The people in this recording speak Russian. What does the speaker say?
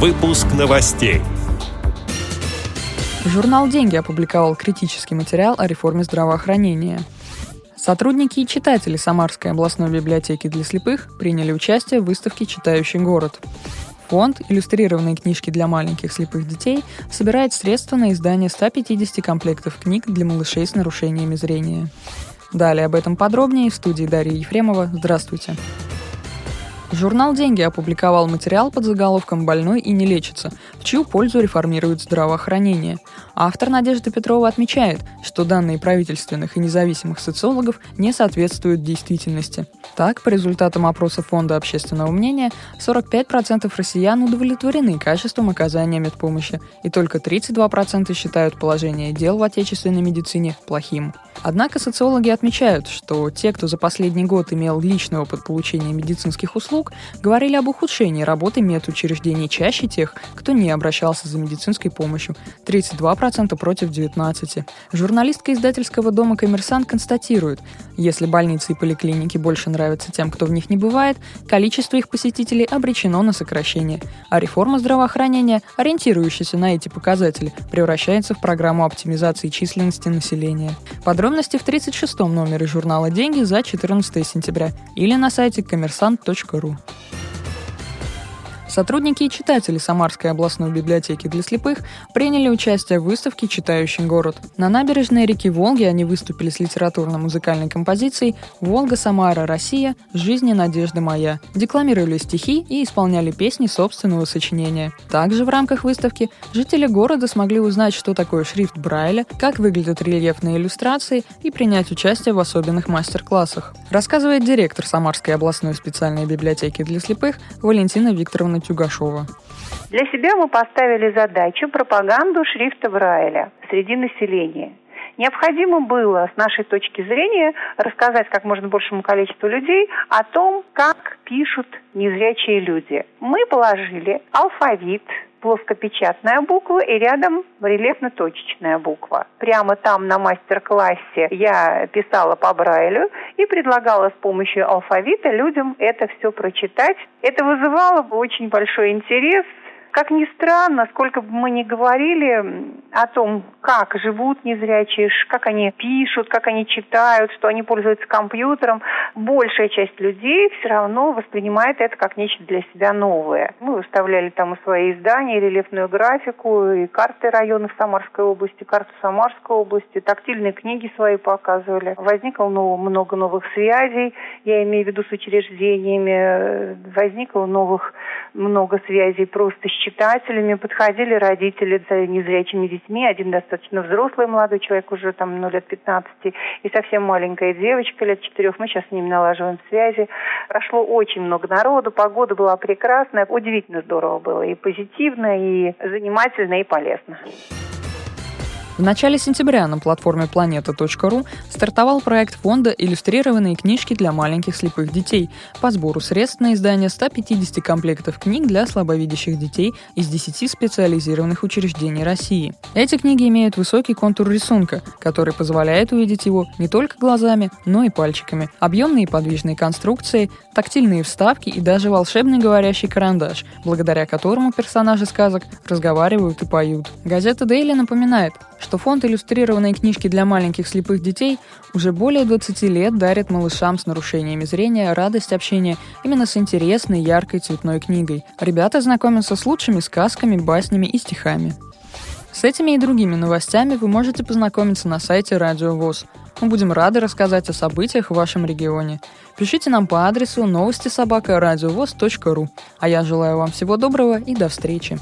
Выпуск новостей. Журнал «Деньги» опубликовал критический материал о реформе здравоохранения. Сотрудники и читатели Самарской областной библиотеки для слепых приняли участие в выставке «Читающий город». Фонд «Иллюстрированные книжки для маленьких слепых детей» собирает средства на издание 150 комплектов книг для малышей с нарушениями зрения. Далее об этом подробнее в студии Дарья Ефремова. Здравствуйте. Журнал «Деньги» опубликовал материал под заголовком «Больной и не лечится», в чью пользу реформирует здравоохранение. Автор Надежда Петрова отмечает, что данные правительственных и независимых социологов не соответствуют действительности. Так, по результатам опроса Фонда общественного мнения, 45% россиян удовлетворены качеством оказания медпомощи, и только 32% считают положение дел в отечественной медицине плохим. Однако социологи отмечают, что те, кто за последний год имел личный опыт получения медицинских услуг, говорили об ухудшении работы медучреждений чаще тех, кто не обращался за медицинской помощью – 32% против 19%. Журналистка издательского дома «Коммерсант» констатирует, если больницы и поликлиники больше нравятся тем, кто в них не бывает, количество их посетителей обречено на сокращение, а реформа здравоохранения, ориентирующаяся на эти показатели, превращается в программу оптимизации численности населения. Подробно Подробности в 36 номере журнала «Деньги» за 14 сентября или на сайте коммерсант.ру. Сотрудники и читатели Самарской областной библиотеки для слепых приняли участие в выставке «Читающий город». На набережной реки Волги они выступили с литературно-музыкальной композицией «Волга, Самара, Россия. Жизнь и надежда моя». Декламировали стихи и исполняли песни собственного сочинения. Также в рамках выставки жители города смогли узнать, что такое шрифт Брайля, как выглядят рельефные иллюстрации и принять участие в особенных мастер-классах. Рассказывает директор Самарской областной специальной библиотеки для слепых Валентина Викторовна Тюгашова. Для себя мы поставили задачу пропаганду шрифта Брайля среди населения. Необходимо было, с нашей точки зрения, рассказать как можно большему количеству людей о том, как пишут незрячие люди. Мы положили алфавит, плоскопечатная буква и рядом рельефно-точечная буква. Прямо там на мастер-классе я писала по Брайлю и предлагала с помощью алфавита людям это все прочитать. Это вызывало очень большой интерес как ни странно, сколько бы мы ни говорили о том, как живут незрячие, как они пишут, как они читают, что они пользуются компьютером, большая часть людей все равно воспринимает это как нечто для себя новое. Мы выставляли там и свои издания, рельефную графику, и карты районов Самарской области, карту Самарской области, тактильные книги свои показывали. Возникло много новых связей, я имею в виду с учреждениями, возникло новых много связей просто с читателями, подходили родители с незрячими детьми, один достаточно взрослый молодой человек, уже там, ну, лет 15, и совсем маленькая девочка лет 4, мы сейчас с ними налаживаем связи. Прошло очень много народу, погода была прекрасная, удивительно здорово было, и позитивно, и занимательно, и полезно. В начале сентября на платформе planeta.ru стартовал проект фонда «Иллюстрированные книжки для маленьких слепых детей» по сбору средств на издание 150 комплектов книг для слабовидящих детей из 10 специализированных учреждений России. Эти книги имеют высокий контур рисунка, который позволяет увидеть его не только глазами, но и пальчиками, объемные подвижные конструкции, тактильные вставки и даже волшебный говорящий карандаш, благодаря которому персонажи сказок разговаривают и поют. Газета Daily напоминает, что фонд иллюстрированной книжки для маленьких слепых детей уже более 20 лет дарит малышам с нарушениями зрения радость общения именно с интересной, яркой цветной книгой. Ребята знакомятся с лучшими сказками, баснями и стихами. С этими и другими новостями вы можете познакомиться на сайте Радио ВОЗ. Мы будем рады рассказать о событиях в вашем регионе. Пишите нам по адресу новости собака ру. А я желаю вам всего доброго и до встречи.